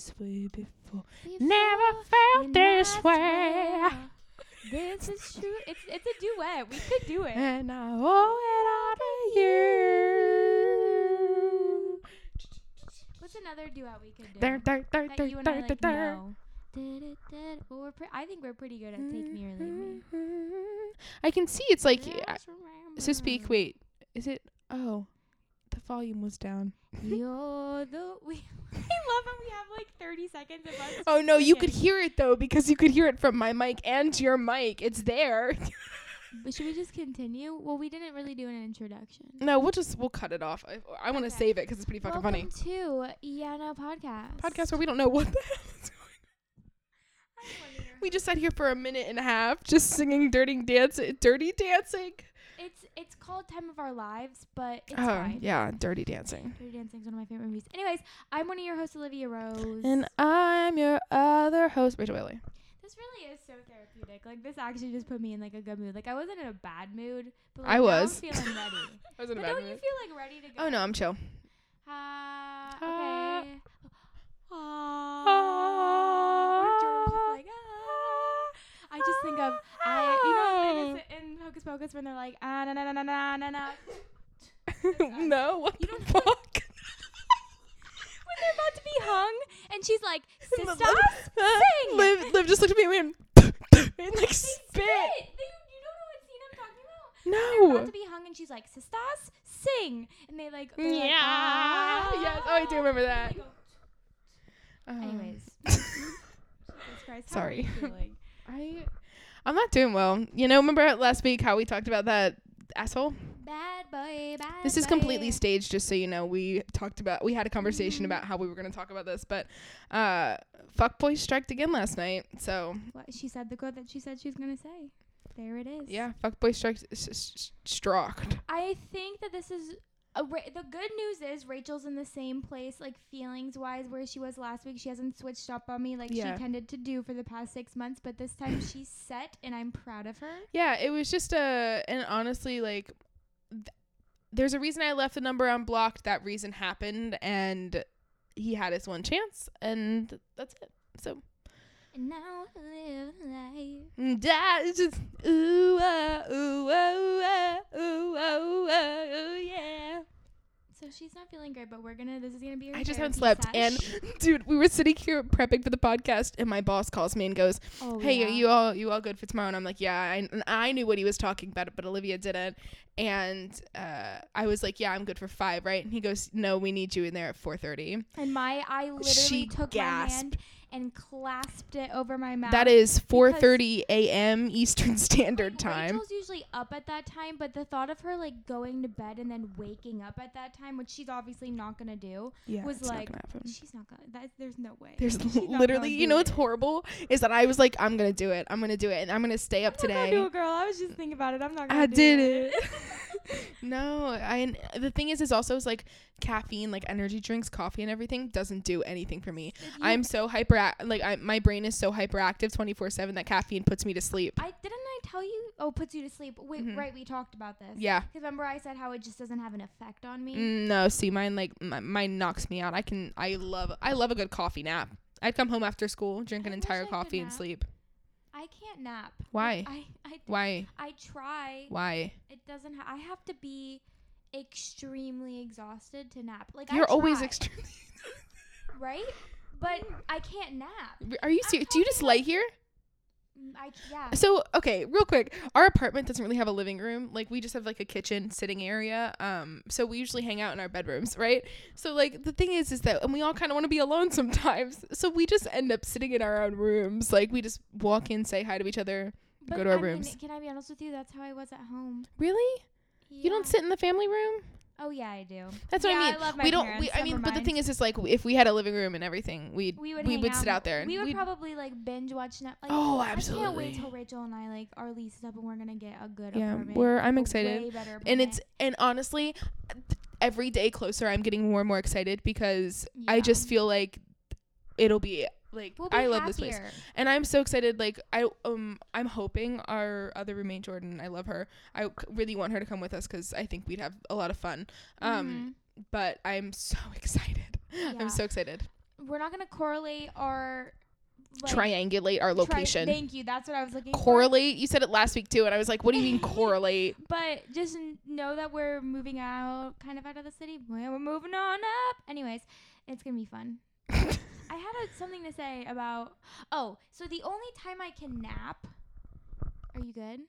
this way before. Before Never felt this way. This is true. It's it's a duet. We could do it. And I owe it all to you. What's another duet we could do? That you and I like know. Well, we're pre- I think we're pretty good at Take Me or Leave Me. Mm-hmm. I can see it's like yeah, Just uh, so speak. Wait, is it? Oh, volume was down. You're the. We, I love how we have like 30 seconds of us. Oh no, you could hear it though because you could hear it from my mic and your mic. It's there. But should we just continue? Well, we didn't really do an introduction. no, we'll just we'll cut it off. I, I want to Okay. save it because it's pretty fucking Welcome funny. to Yana Podcast. Podcast where we don't know what the hell is going. We just sat here for a minute and a half, just singing dirty dance, dirty dancing. It's called Time of Our Lives, but it's oh fine. yeah, dirty dancing. Dirty Dancing is one of my favorite movies. Anyways, I'm one of your hosts, Olivia Rose. And I'm your other host, Rachel Bailey. this really is so therapeutic. Like this actually just put me in like a good mood. Like I wasn't in a bad mood, but like, I was. Feeling ready. I was in but a bad don't you feel like ready to go? Oh no, I'm chill. Uh, okay. Or George is like, ah. I just think of I you know in, in Hocus Pocus when they're like ah na na na na na na no, what You the don't fuck? when they're about to be hung and she's like sisters sing Liv, Liv just looked at me and went and like spit. spit. They, you don't know what scene I'm talking about? They're No. about to be hung and she's like sisters sing and they like they're like, Yeah. ah. Yes. Oh, I do remember that. Go, Um, Anyways. Jesus Christ, how are Sorry. you feeling? I I'm not doing well. You know, remember last week how we talked about that asshole? Bad boy, bad This is boy. completely staged, just so you know. We talked about we had a conversation Mhm. about how we were gonna talk about this, but uh fuckboy striked again last night. So What she said the quote that she said she was gonna say. There it is. yeah, fuckboy striked s- s- struck. I think that this is a ra- the good news is Rachel's in the same place, like feelings wise, where she was last week. She hasn't switched up on me like Yeah. she tended to do for the past six months, but this time she's set, and I'm proud of her. Yeah, it was just a and honestly like th- there's a reason I left the number unblocked. That reason happened and he had his one chance and that's it. So And now I live life. mm, that is just ooh ah, ooh oh, ah, ooh oh, ah, ooh yeah. So she's not feeling great, but we're gonna. This is gonna be. Her I just haven't slept and dude, we were sitting here prepping for the podcast and my boss calls me and goes, oh, hey, yeah. are you all you all good for tomorrow? And I'm like, yeah. I, and I knew what he was talking about, but Olivia didn't. And uh, I was like, yeah, I'm good for five, right? And he goes, no, we need you in there at 4:30. And my, I literally She took gasped. my hand and clasped it over my mouth. That is 4:30 a.m. Eastern Standard Time. Rachel's usually up at that time, but the thought of her like going to bed and then waking up at that time, which she's obviously not gonna do, Yeah, was not like, gonna she's not gonna. That, there's no way. There's literally, you know, what's it. horrible is that I was like, I'm gonna do it. I'm gonna do it, and I'm gonna stay up I'm not today. do it, girl. I was just thinking about it. I'm not gonna. I do did it. it. no, I. The thing is, is also is like caffeine, like energy drinks, coffee, and everything doesn't do anything for me. You- I'm so hyper, like I, my brain is so hyperactive 24 seven that caffeine puts me to sleep. I didn't I tell you? Oh, puts you to sleep. Wait, Mhm. right? We talked about this. Yeah. 'Cause remember I said how it just doesn't have an effect on me. Mm, No, see, mine like my, mine knocks me out. I can, I love, I love a good coffee nap. I'd come home after school, drink an I entire coffee and sleep. I can't nap. Why? I I Why? I try. Why? It doesn't. Ha- I have to be extremely exhausted to nap. Like You're always extremely. right, but I can't nap. Are you serious? Do you just lay here? Mm, I yeah. So okay, real quick, our apartment doesn't really have a living room. Like we just have like a kitchen sitting area. Um, so we usually hang out in our bedrooms, right? So like the thing is, is that and we all kind of want to be alone sometimes. So we just end up sitting in our own rooms. Like we just walk in, say hi to each other. But go to our I mean, rooms. can I be honest with you? That's how I was at home. Really? You don't sit in the family room? Oh yeah, I do. That's yeah, what I mean. I love my we don't. parents. We, I mean, but the thing is, is like if we had a living room and everything, we'd we would we would sit out there. And We would probably like binge watch Netflix. Like, Oh, absolutely. I can't wait till Rachel and I like our lease is up and we're gonna get a good yeah, apartment. we're. I'm excited. Way better and it's and honestly every day closer i'm getting more and more excited because i just feel like it'll be like We'll be i love this place and i'm so excited like i um i'm hoping our other roommate jordan i love her I really want her to come with us because i think we'd have a lot of fun um Mhm. but I'm so excited. Yeah. I'm so excited. We're not gonna correlate our like, Triangulate our tri- location. thank you. That's what I was looking for. correlate. You said it last week too, and I was like, "What do you mean correlate?" But just know that we're moving out, kind of out of the city. We're we're moving on up. Anyways, it's gonna be fun. I had a, something to say about. Oh, so the only time I can nap. Are you good?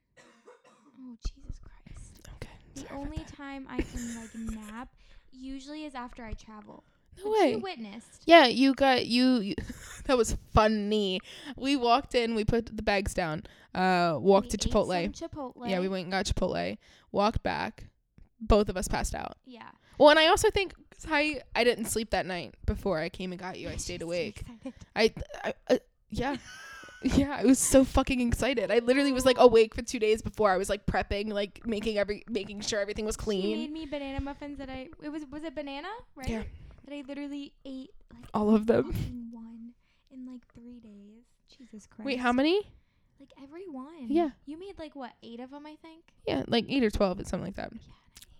Oh Jesus Christ! okay. The sorry about only time I can like nap usually is after I travel. No way. You witnessed. Yeah, you got you. you that was funny. We walked in. We put the bags down. Uh, walked We to Chipotle. Chipotle. Yeah, we went and got Chipotle. Walked back. Both of us passed out. Yeah. Well, and I also think 'cause I I didn't sleep that night before I came and got you. I stayed awake. I, I uh, yeah. Yeah, I was so fucking excited. I literally was like awake for two days before. I was like prepping, like making every, making sure everything was She clean. made me banana muffins that I it was was it banana right? Yeah. That I literally ate like All of them. fucking one in like three days. Jesus Christ. Wait, how many? Like every one. Yeah. You made like what eight of them I think. Yeah, like eight or twelve, or something like that. Yeah.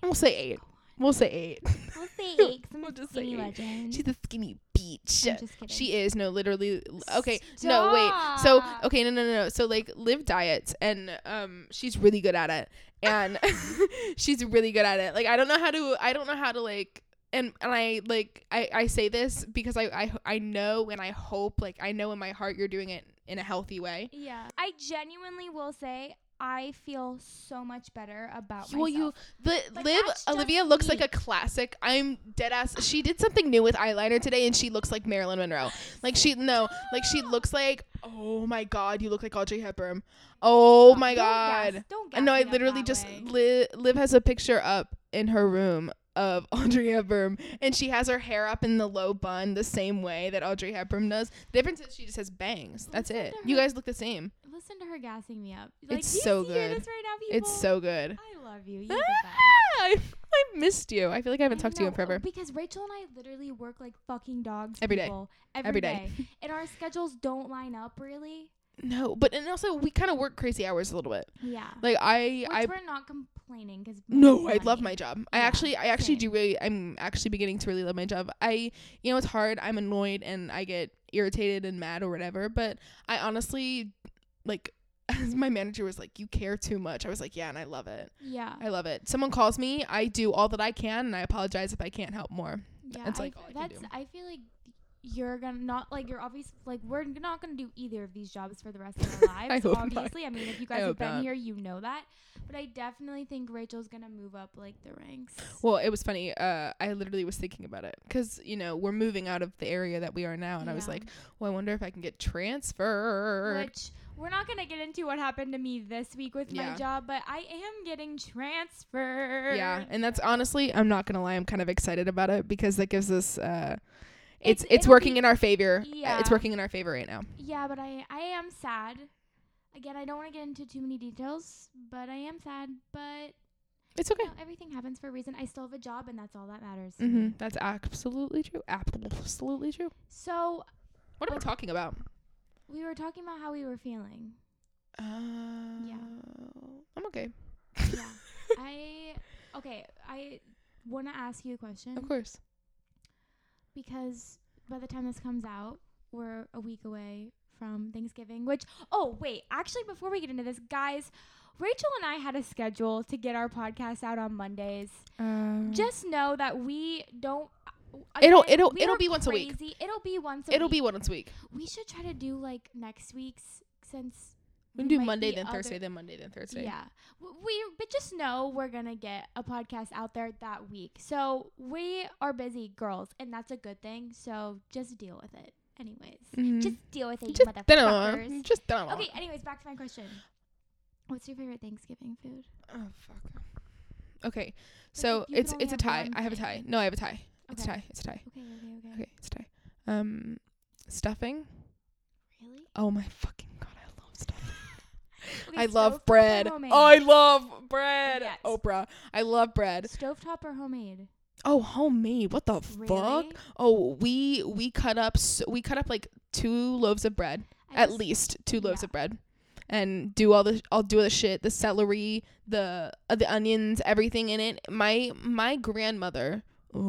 We'll say eight. We'll say eight. We'll say eight. I'm We'll a just say skinny eight. legend. She's a skinny beach. I'm just kidding. She is no, literally. Okay, no, wait. So okay, no, no, no, no. So like, live diets, and um, she's really good at it, and she's really good at it. Like, I don't know how to. I don't know how to like. And and I like I I say this because I I I know and I hope like I know in my heart you're doing it in a healthy way. Yeah. I genuinely will say I feel so much better about Well, you the But Liv Olivia looks like a classic. I'm dead ass. She did something new with eyeliner today, and she looks like Marilyn Monroe. Like she no, like she looks like oh my god, you look like Audrey Hepburn. Oh my Don't god. gas- don't gas No, I literally just way. Liv, Liv has a picture up in her room of Audrey Hepburn, and she has her hair up in the low bun the same way that Audrey Hepburn does. The difference is she just has bangs. That's Listen it. You guys look the same. Listen to her gassing me up. Like, It's so good. right now. It's so good. I love you. The ah, best. I, I missed you. I feel like I haven't I talked to you in forever. Because Rachel and I literally work like fucking dogs. Every day. people, Every day. and our schedules don't line up really. No, but and also we kind of work crazy hours a little bit. Yeah. Like I, Which I we're not complaining because no, I love my job. I Yeah, actually, I actually same. do really. I'm actually beginning to really love my job. I, you know, it's hard. I'm annoyed and I get irritated and mad or whatever. But I honestly, like, as my manager was like, "You care too much." I was like, "Yeah," and I love it. Yeah. I love it. Someone calls me, I do all that I can, and I apologize if I can't help more. yeah. That's, like, f- all I can that's. I feel like you're gonna not like you're obviously like we're not gonna do either of these jobs for the rest of our lives. hope not. obviously, I mean if you guys have been not. here, you know that. But I definitely think Rachel's gonna move up like the ranks. Well, it was funny. Uh, I literally was thinking about it because you know we're moving out of the area that we are now, and I was like, well, I wonder if I can get transferred. Which we're not gonna get into what happened to me this week with Yeah. my job, but I am getting transferred. Yeah, and that's honestly, I'm not gonna lie, I'm kind of excited about it because that gives us, uh, it's It's- it's, working be- in our favor. Uh, Yeah. it's working in our favor right now. Yeah, but I I am sad. Again, I don't want to get into too many details, but I am sad. But It's you okay. know, everything happens for a reason. I still have a job, and that's all that matters. to hmm. That's absolutely true. Absolutely true. So What are we talking about? we were talking about how we were feeling. Uh, I'm okay. Yeah, I okay. I want to ask you a question Of course. Because by the time this comes out, we're a week away from Thanksgiving. Which oh wait, actually before we get into this, guys. Rachel and I had a schedule to get our podcast out on Mondays. Um, just know that we don't. It'll- it'll- it'll are be once a week. It'll be once. A it'll week. be once a week. We should try to do like next week's since We can do Monday, then Thursday, then Monday, then Thursday. Yeah, we but just know we're gonna get a podcast out there that week. So we are busy girls, and that's a good thing. So just deal with it. Anyways, Mhm. just deal with it, Just motherfuckers. Just dunno. Okay. Anyways, back to my question. What's your favorite Thanksgiving food? Oh fuck. Okay, so it's it's a tie. I have a tie. No, I have a tie. It's a tie. It's a tie. Okay. Okay. Okay. Okay, it's a tie. Um, stuffing. Really? Oh my fucking god, I love stuffing. Okay, I love bread. Oh, I love bread. Yes. Oprah. I love bread. Stovetop or homemade? Oh, homemade. What the fuck? Oh, we we cut up s we cut up like two loaves of bread, I at just- least two loaves yeah. of bread, and do all the I'll do all the shit, the celery, the uh, the onions, everything in it. My my grandmother Oh,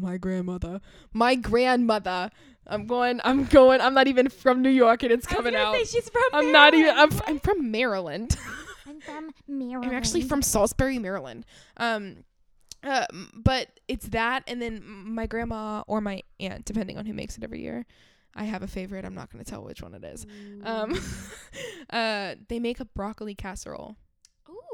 my grandmother. My grandmother. I'm going. I'm going. I'm not even from New York, and it's I was coming out. say she's from I'm not even. I'm. Maryland. F- I'm from Maryland. I'm from Maryland. I'm actually from Salisbury, Maryland. Um, uh, but it's that, and then my grandma or my aunt, depending on who makes it every year. I have a favorite. I'm not gonna tell which one it is. Um, uh, they make a broccoli casserole.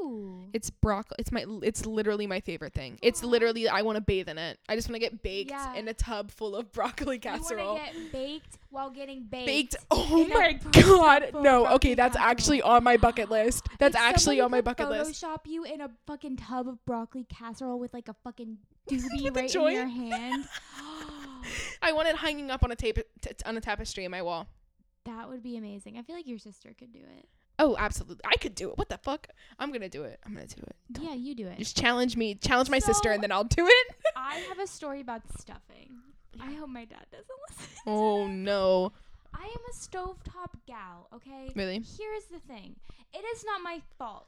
Ooh. It's broccoli. It's my. It's literally my favorite thing. It's literally. I want to bathe in it. I just want to get baked Yeah. in a tub full of broccoli casserole. You want to get baked while getting baked. baked. Oh my god. No. Okay, that's casserole. actually on my bucket list. That's If actually on my bucket list. Photoshop you in a fucking tub of broccoli casserole with like a fucking doobie right in your hand. I want it hanging up on a tape t- on a tapestry in my wall. that would be amazing. I feel like your sister could do it. Oh, absolutely. I could do it. What the fuck? I'm gonna do it. I'm gonna do it. Don't- Yeah, you do it. Just challenge me. Challenge my sister, and then I'll do it. I have a story about stuffing. I hope my dad doesn't listen. oh no. I am a stovetop gal, okay? Really? Here's the thing. It is not my fault.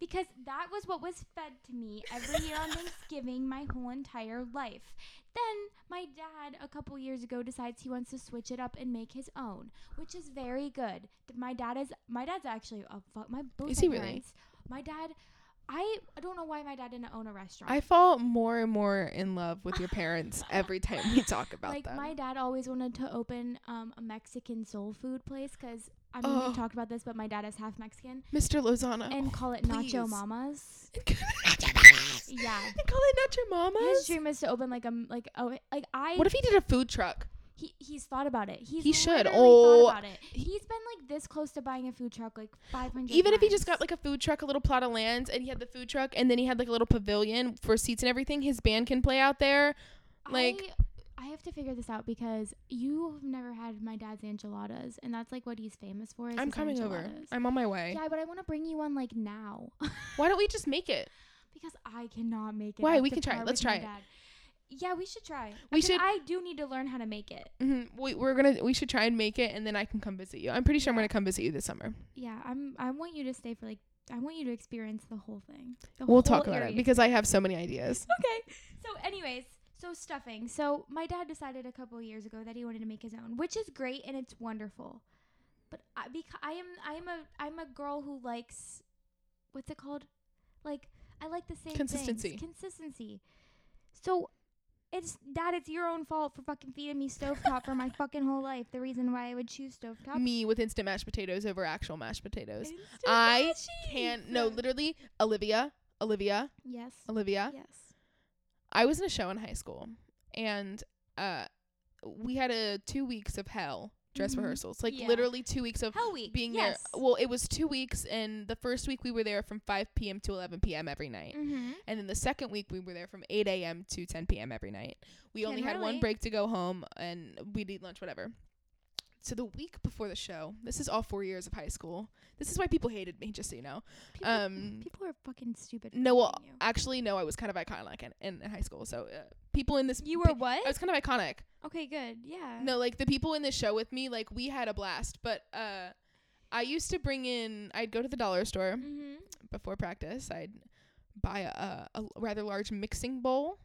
Because that was what was fed to me every year on Thanksgiving my whole entire life. Then my dad a couple years ago decides he wants to switch it up and make his own, which is very good. My dad is my dad's actually a fu- my both Is my he really? parents. My dad I I don't know why my dad didn't own a restaurant. I fall more and more in love with your parents every time we talk about like them. my dad always wanted to open um, a Mexican soul food place because I mean Oh. we talked about this, but my dad is half Mexican Mr. Lozano. and call it please. Nacho Mamas. Yeah, And call it not your his dream is to open like a like oh like I What if he did a food truck? he he's thought about it. He's He should. Oh, thought about it. He's been like this close to buying a food truck like five hundred. Even if he just got like a food truck, a little plot of land, and he had the food truck, and then he had like a little pavilion for seats and everything, his band can play out there. like- I, I have to figure this out because you have never had my dad's enchiladas, and that's like what he's famous for. Is I'm coming over. I'm on my way. Yeah, but I want to bring you one like now. Why don't we just make it? because I cannot make it. Why? We can try. Let's try it. dad. Yeah, we should try. We should- I do need to learn how to make it. hmm We, we're gonna. We should try and make it, and then I can come visit you. I'm pretty sure I'm gonna come visit you this summer. Yeah, I'm. I want you to stay for like. I want you to experience the whole thing. The We'll whole talk about area it because I have so many ideas. okay. So, anyways, so stuffing. So, my dad decided a couple years ago that he wanted to make his own, which is great and it's wonderful. But I, because I am, I am a, I'm a girl who likes, what's it called? Like, I like the same Consistency. Things. Consistency. So, it's dad. It's your own fault for fucking feeding me stovetop for my fucking whole life. The reason why I would choose stovetop. Me with instant mashed potatoes over actual mashed potatoes. Instant I. Can no, literally, Olivia, Olivia, Yes. Olivia. Yes. I was in a show in high school, and uh, we had a two weeks of hell dress Mhm. rehearsals. Like Yeah. literally two weeks of Hell week. being yes. there. Well, it was two weeks, and the first week we were there from 5 p.m. to 11 p.m. every night. Mm-hmm. And then the second week we were there from 8 a.m. to 10 p.m. every night. We only had one break to go home, and we'd eat lunch, whatever. So the week before the show, this is all four years of high school. This is why people hated me, just so you know. People, Um, people are fucking stupid. No, well, you. actually, no, I was kind of iconic in, in, in high school. So uh, people in this, You pe- were what? I was kind of iconic. okay, good. Yeah. No, like the people in the show with me, like we had a blast. But uh, I used to bring in. I'd go to the dollar store Mm-hmm. before practice. I'd buy a, a rather large mixing bowl,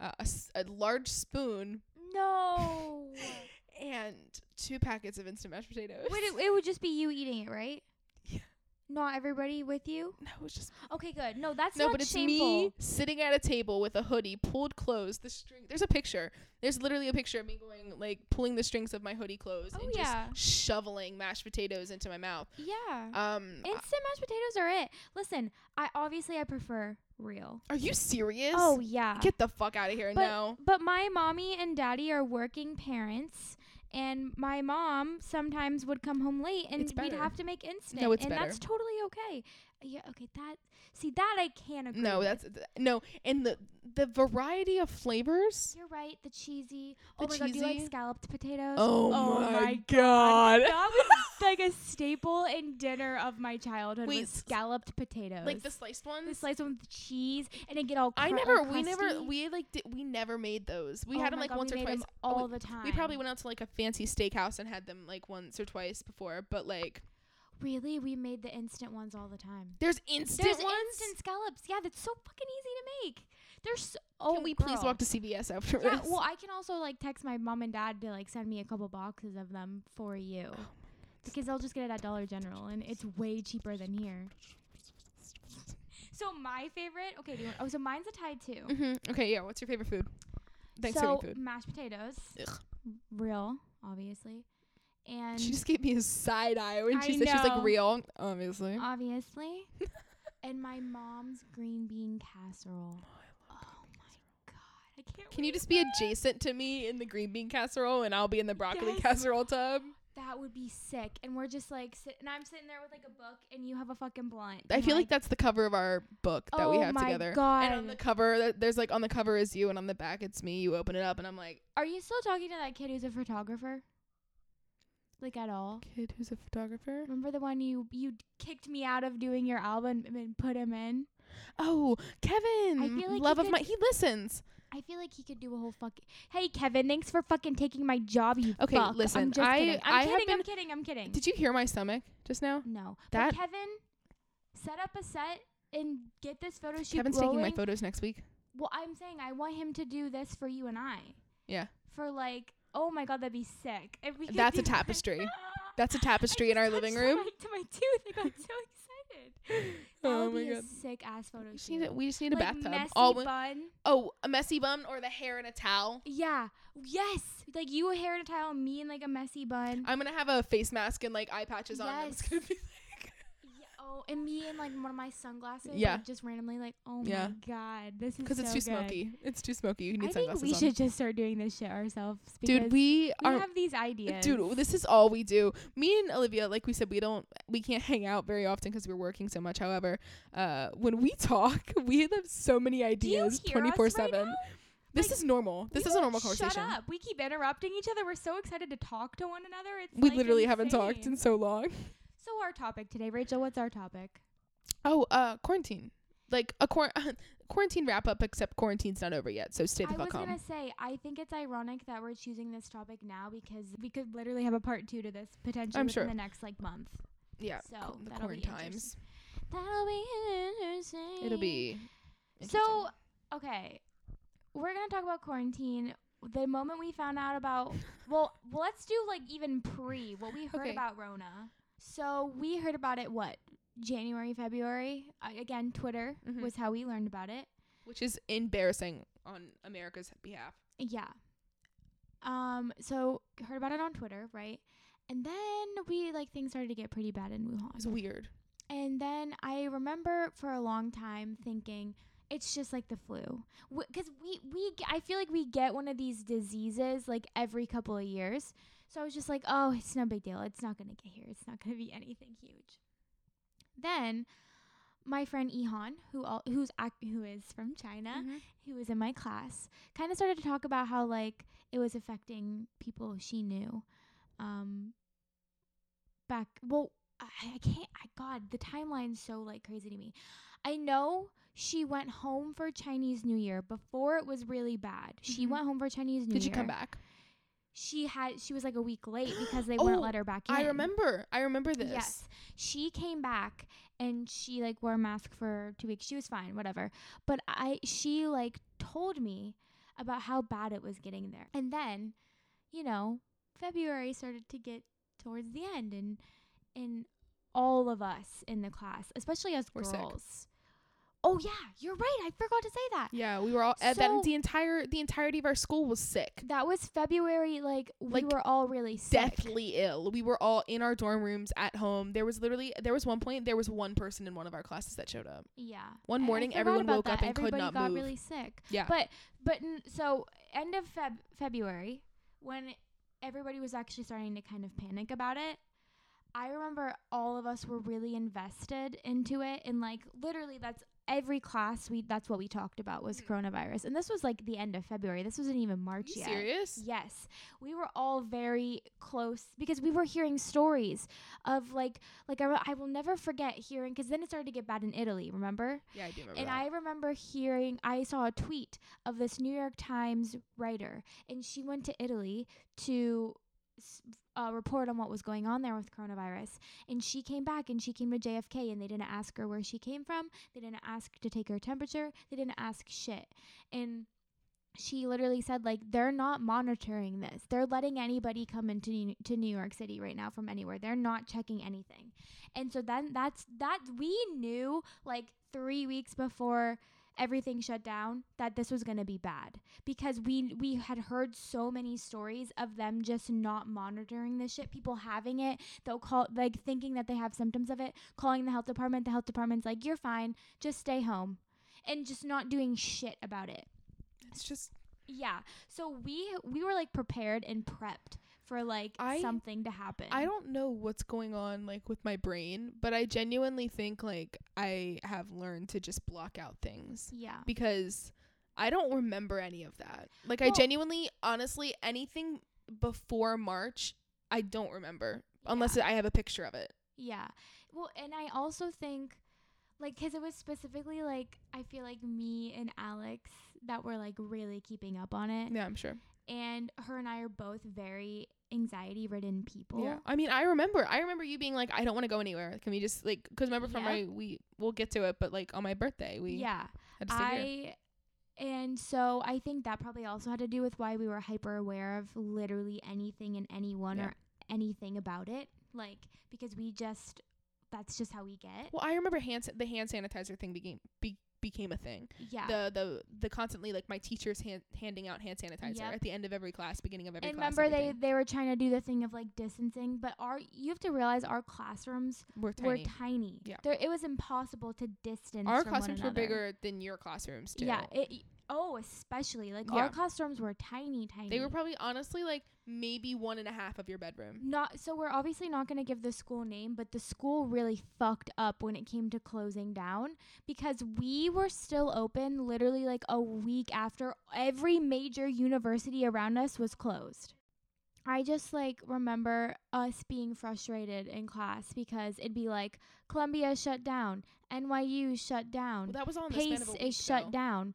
uh, a, s- a large spoon, No. and two packets of instant mashed potatoes. Wait, it, it would just be you eating it, right? Yeah. Not everybody with you. no, it was just Okay, good. No, that's no, but it's shameful. me sitting at a table with a hoodie pulled closed. The string. There's a picture. There's literally a picture of me going like pulling the strings of my hoodie closed Oh, and yeah. just shoveling mashed potatoes into my mouth. Yeah. Um, Instant mashed potatoes are it. Listen, I obviously I prefer real. are you serious? Oh yeah. Get the fuck out of here but, now. But my mommy and daddy are working parents. And my mom sometimes would come home late, and we'd have to make instant. No, it's and that's totally okay. Yeah, okay. That see that I can't agree. No, with. that's th- no, and the the variety of flavors. You're right. The cheesy. The oh my god, do you like cheesy- scalloped potatoes? Oh, oh my my God. That was like a staple in dinner of my childhood. Wait, was scalloped potatoes. Like the sliced ones. the sliced one with cheese, and it get all. I never, we never, we like, did, we never made those. We Oh had them like God, once or twice. Oh, all we- the time. We probably went out to like a fancy steakhouse and had them like once or twice before, but like Really? We made the instant ones all the time. There's instant There's ones. instant scallops. Yeah, that's so fucking easy to make. There's so, oh, Can we please walk to CVS after Yeah, this? well, I can also like text my mom and dad to like send me a couple boxes of them for you. Oh because they'll just get it at Dollar General and it's way cheaper than here. So my favorite, okay, do you want, oh, so mine's a tie too. Mm-hmm. Okay, yeah. What's your favorite food? Thanksgiving so food. mashed potatoes, Ugh. real, obviously, and She just gave me a side eye when I she said she's like real, obviously. obviously, and my mom's green bean casserole. Oh, oh my god, I can't. Can you just be adjacent to me in the green bean casserole and I'll be in the broccoli Yes. casserole tub? That would be sick. And we're just like, sit- and I'm sitting there with like a book, and you have a fucking blunt. I feel like that's the cover of our book that we Oh have my together. God. And on the cover, there's like on the cover is you, and on the back it's me. You open it up, and I'm like, Are you still talking to that kid who's a photographer? Like at all? kid who's a photographer. Remember the one you you kicked me out of doing your album and put him in? Oh, Kevin, I feel like love of could- my. He listens. I feel like he could do a whole fucking. Hey Kevin, thanks for fucking taking my job. You Okay, fuck. listen, I'm just I- kidding. I'm I kidding. I'm kidding. I'm kidding. Did you hear my stomach just now? no, That- but Kevin, set up a set and get this photo shoot Kevin's rolling. taking my photos next week. Well, I'm saying I want him to do this for you and I. Yeah. For like, oh my god, that'd be sick. If we That's a that. tapestry. That's a tapestry in our living room. My, to my tooth, I got so excited. That Oh my god. sick ass photo We just shoot. need a, we just need a like bathtub. messy All bun. oh, a messy bun or the hair in a towel. Yeah. Yes. Like you a hair in a towel, me in like a messy bun. I'm gonna have a face mask and like eye patches on. Yes. gonna be and me and like one of my sunglasses. Yeah. Like, just randomly like, oh Yeah. my god, this is because it's too good. smoky. It's too smoky. You need I think we on. should just start doing this shit ourselves. Dude, we we are. have these ideas. Dude, this is all we do. Me and Olivia, like we said, we don't, we can't hang out very often because we're working so much. However, uh, when we talk, we have so many ideas, twenty four seven. This Like, is normal. This is a normal conversation. Shut up. We keep interrupting each other. We're so excited to talk to one another. It's We like, literally haven't talked in so long. So our topic today, Rachel. What's our topic? Oh, uh, quarantine. Like a quar- quarantine wrap up, except quarantine's not over yet. So stay the calm. I was fuck home. gonna say, I think it's ironic that we're choosing this topic now because we could literally have a part two to this potentially I'm within sure. the next like month. Yeah, So, co- the that'll be quarantine times. That'll be interesting. It'll be. So, okay, we're gonna talk about quarantine. The moment we found out about, well, well, let's do like even pre what we heard Okay. about Rona. So we heard about it what January, February. Uh, again, Twitter Mhm. was how we learned about it. which is embarrassing on America's behalf. Yeah. Um. So heard about it on Twitter, right? And then we like things started to get pretty bad in Wuhan. It's weird. And then I remember for a long time thinking it's just like the flu, because we we I feel like we get one of these diseases like every couple of years. So I was just like, oh, it's no big deal. It's not gonna get here. It's not gonna be anything huge. Then my friend Ihan, who all, who's ac- who is from China, Mm-hmm. who was in my class, kind of started to talk about how like it was affecting people she knew. Um, back well, I, I can't. I God, the timeline's so like crazy to me. I know she went home for Chinese New Year before it was really bad. She Mhm. went home for Chinese New Did Year. Did she come back? She had. She was like a week late because they wouldn't Oh, let her back in. I remember. I remember this. Yes. She came back and she like wore a mask for two weeks. She was fine, whatever. But I she like told me about how bad it was getting there. And then, you know, February started to get towards the end and and all of us in the class, especially us girls. sick. Oh yeah, you're right. I forgot to say that. Yeah, we were all. Uh, So- that the entire the entirety of our school was sick, That was February like we Like, were all really sick. deathly ill. We were all in our dorm rooms at home. There was literally there was one point there was one person in one of our classes that showed up. Yeah. One morning, everyone woke up that. and could Everybody not got move. really sick. Yeah, But but n- so end of Feb February when everybody was actually starting to kind of panic about it. I remember all of us were really invested into it and like literally that's every class we that's what we talked about was Mhm. coronavirus. And this was like the end of February. This wasn't even Are March you yet. serious? Yes. We were all very close because we were hearing stories of like like I, re- I will never forget hearing cuz then it started to get bad in Italy, remember? Yeah, I do remember. And that. I remember hearing, I saw a tweet of this New York Times writer, and she went to Italy to s- uh, report on what was going on there with coronavirus. And she came back and she came to JFK and they didn't ask her where she came from. They didn't ask to take her temperature. They didn't ask shit. And she literally said like they're not monitoring this. They're letting anybody come into New- to New York City right now from anywhere. They're not checking anything. And so then that's that we knew like 3 weeks before everything shut down that this was going to be bad. Because we we had heard so many stories of them just not monitoring this shit people having it they'll call like thinking that they have symptoms of it calling the health department the health department's like you're fine just stay home and just not doing shit about it. It's just yeah so we we were like prepared and prepped for like I- something to happen I don't know what's going on like with my brain, but I genuinely think like I have learned to just block out things yeah because I don't remember any of that. Like I genuinely honestly anything before March I don't remember unless I have a picture of it. Yeah. Well, and I also think, like, because it was specifically, like, I feel like me and Alex that were, like, really keeping up on it. Yeah, I'm sure. And her and I are both very anxiety ridden people. Yeah. I mean, I remember. I remember you being like, I don't want to go anywhere. Can we just like? Because remember from Yeah. my we we'll get to it, but like on my birthday we Yeah. had to stay here. I. And so I think that probably also had to do with why we were hyper aware of literally anything and anyone Yeah. or anything about it. Like, because we just, that's just how we get. Well, I remember hand sa- the hand sanitizer thing became be, became a thing. Yeah. The the the constantly like my teachers hand, handing out hand sanitizer Yep. at the end of every class, beginning of every and class. remember they everything. they were trying to do the thing of like distancing but our you have to realize our classrooms were were tiny. tiny Yeah. there it was impossible to distance Our from one classrooms were bigger than your classrooms too. yeah it, oh especially like Yeah. our classrooms were tiny tiny They were probably honestly like maybe one and a half of your bedroom. not so we're obviously not going to give the school name but the school really fucked up when it came to closing down because we were still open literally like a week after every major university around us was closed I just like remember us being frustrated in class because it'd be like Columbia shut down, NYU shut down, Well, that was all in the span Pace of a week, is shut down.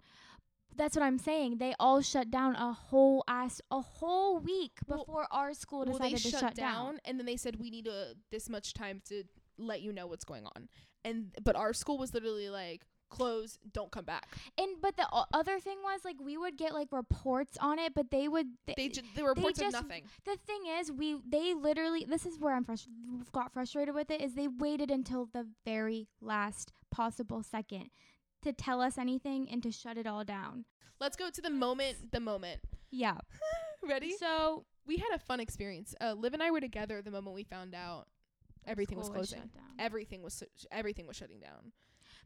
That's what I'm saying. They all shut down a whole ass a whole week Well- before our school Well, decided they to shut, shut down, and then they said we need a this much time to let you know what's going on. And but our school was literally like close, don't come back. And but the o- other thing was like we would get like reports on it, but they would They ju- the reports just- of nothing. The thing is, we they literally this is where I'm frust- got frustrated with it is they waited until the very last possible second to tell us anything and to shut it all down. Let's go to the moment. The moment. Yeah. Ready? So we had a fun experience. Uh, Liv and I were together the moment we found out everything was closing. down. everything was everything was shutting down.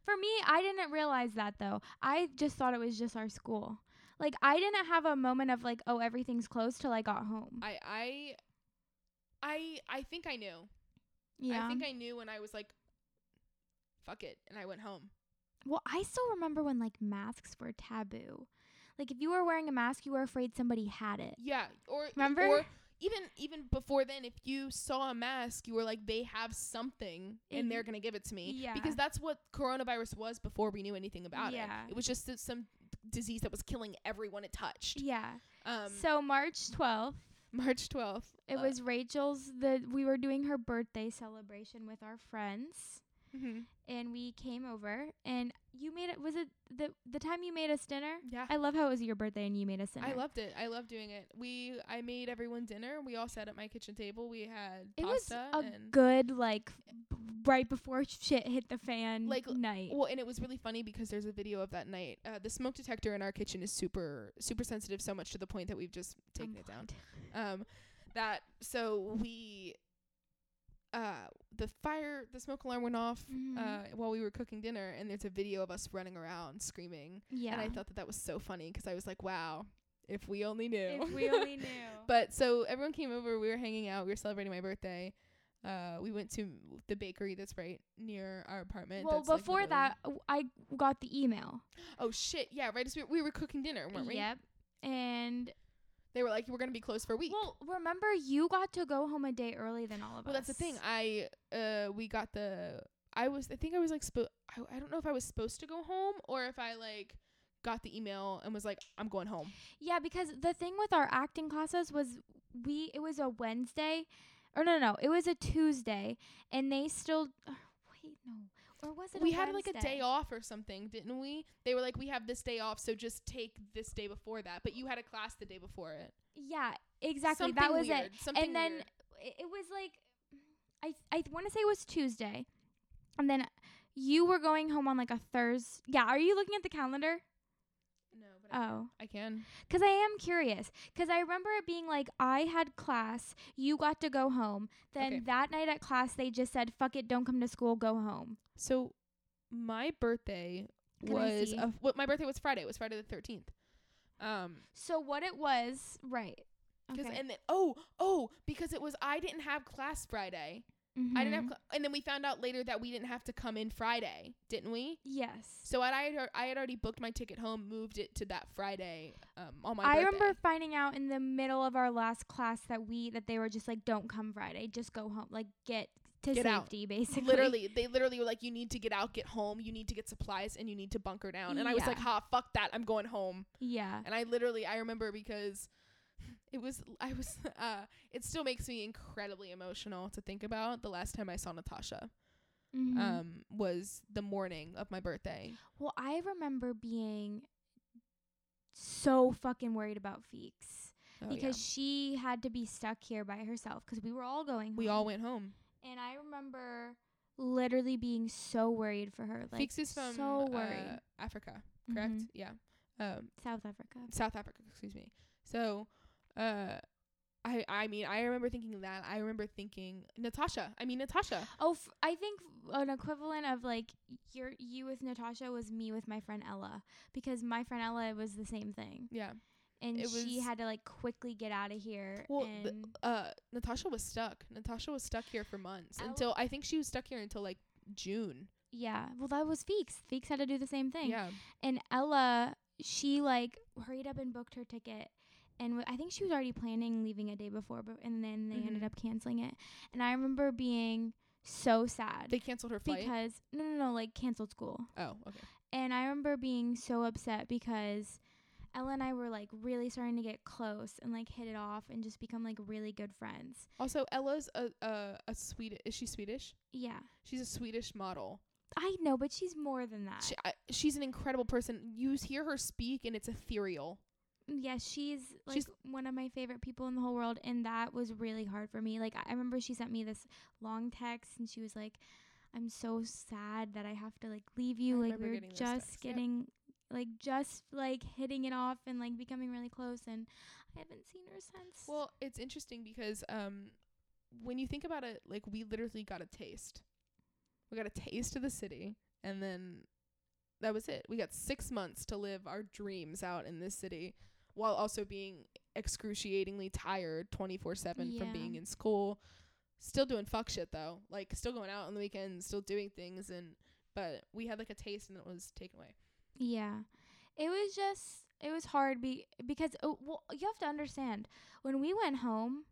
For me, I didn't realize that though. I just thought it was just our school. Like I didn't have a moment of like, oh, everything's closed till I got home. I I I I think I knew. yeah. I think I knew when I was like fuck it and I went home. Well, I still remember when like masks were taboo. Like if you were wearing a mask, you were afraid somebody had it. Yeah, or Remember? or even even before then if you saw a mask, you were like they have something and they're Mhm. going to give it to me Yeah. because that's what coronavirus was before we knew anything about Yeah. it. It was just some disease that was killing everyone it touched. Yeah. Um so March 12th, March 12th. it uh, was Rachel's the we were doing her birthday celebration with our friends mhm. and we came over and you made it was it the the time you made us dinner? Yeah. I love how it was your birthday and you made us dinner. I loved it. I loved doing it. We I made everyone dinner. We all sat at my kitchen table. We had it was a and good like b- right before shit hit the fan Like, night. well, and it was really funny because there's a video of that night. Uh, the smoke detector in our kitchen is super super sensitive, so much to the point that we've just taken it down. Um, that so we, uh, the fire, the smoke alarm went off Mhm. uh while we were cooking dinner, and there's a video of us running around screaming, Yeah. and I thought that that was so funny because I was like, wow, if we only knew. if we only knew. But so everyone came over. We were hanging out. We were celebrating my birthday. Uh, we went to the bakery that's right near our apartment. well, that's, like, before literally- that, I got the email. oh shit, yeah, right as we, we were cooking dinner, weren't we? Yep. And They were like, we're gonna be closed for a week. well, remember you got to go home a day early than all of Well, us. Well, that's the thing. I uh, we got the. I was. I think I was like. Spo- I, I don't know if I was supposed to go home or if I like got the email and was like, I'm going home. Yeah, because the thing with our acting classes was we it was a Wednesday, or no, no, no, it was a Tuesday, and they still. Uh, wait, no, or was it? we a had like a day off or something, didn't we? They were like, we have this day off, so just take this day before that. But you had a class the day before it. Yeah, exactly. Something that was weird. it. Something and then weird. it it was like, I I want to say it was Tuesday, and then you were going home on like a Thursday. Yeah, are you looking at the calendar? Oh. I can. Because I am curious. Because I remember it being like, I had class, you got to go home. Then Okay. that night at class, they just said, fuck it, don't come to school, go home. So my birthday Can was a, what my birthday was Friday. It was Friday the thirteenth. Um, So what it was, right. because Okay. and then oh oh because it was I didn't have class Friday. I didn't have, Mhm. cl- and then we found out later that we didn't have to come in Friday, didn't we? Yes. So I had I had already booked my ticket home, moved it to that Friday um, on my I birthday. remember finding out in the middle of our last class that we that they were just like, don't come Friday, just go home, like get to Get out. safety, basically. literally they literally were like you need to get out get home you need to get supplies and you need to bunker down and i was like ha fuck that i'm going home Yeah. and i literally i remember because it was i was uh it still makes me incredibly emotional to think about the last time i saw natasha Mhm. um was the morning of my birthday well, I remember being so fucking worried about Feeks. Oh, because yeah. she had to be stuck here by herself because we were all going. we all went home and I remember literally being so worried for her. Like Feeks is from so worried. uh, africa correct Mhm. yeah um South Africa. South Africa, excuse me. So, uh, I I mean I remember thinking that. I remember thinking Natasha. I mean Natasha. Oh, f- I think an equivalent of like your you with Natasha was me with my friend Ella because my friend Ella was the same thing, Yeah. and It she had to like quickly get out of here. Well, Uh, Natasha was stuck. Natasha was stuck here for months Ella- until I think she was stuck here until like June. yeah, well that was Feeks. Feeks had to do the same thing. Yeah. And Ella, she like hurried up and booked her ticket. And w- I think she was already planning leaving a day before, but and then they ended Mhm. up canceling it. And I remember being so sad They canceled her flight. because no, no, no, like canceled school. oh, okay. And I remember being so upset because Ella and I were like really starting to get close and like hit it off and just become like really good friends. Also, Ella's a a, a Swedish. Is she Swedish? Yeah, She's a Swedish model. I know, but she's more than that. She, I, she's an incredible person. You hear her speak, and it's ethereal. Yeah, she's like She's- one of my favorite people in the whole world, and that was really hard for me. Like I remember she sent me this long text, and she was like, "I'm so sad that I have to like leave you. I like we are getting just texts, yep. getting." Like just like hitting it off and like becoming really close, and I haven't seen her since. Well, it's interesting because um, when you think about it, like we literally got a taste. We got a taste of the city, and then that was it. We got six months to live our dreams out in this city, while also being excruciatingly tired twenty four seven from being in school. Still doing fuck shit though, like still going out on the weekends, still doing things, and but we had like a taste, and it was taken away. Yeah. It was just it was hard be, because oh, well you have to understand when we went home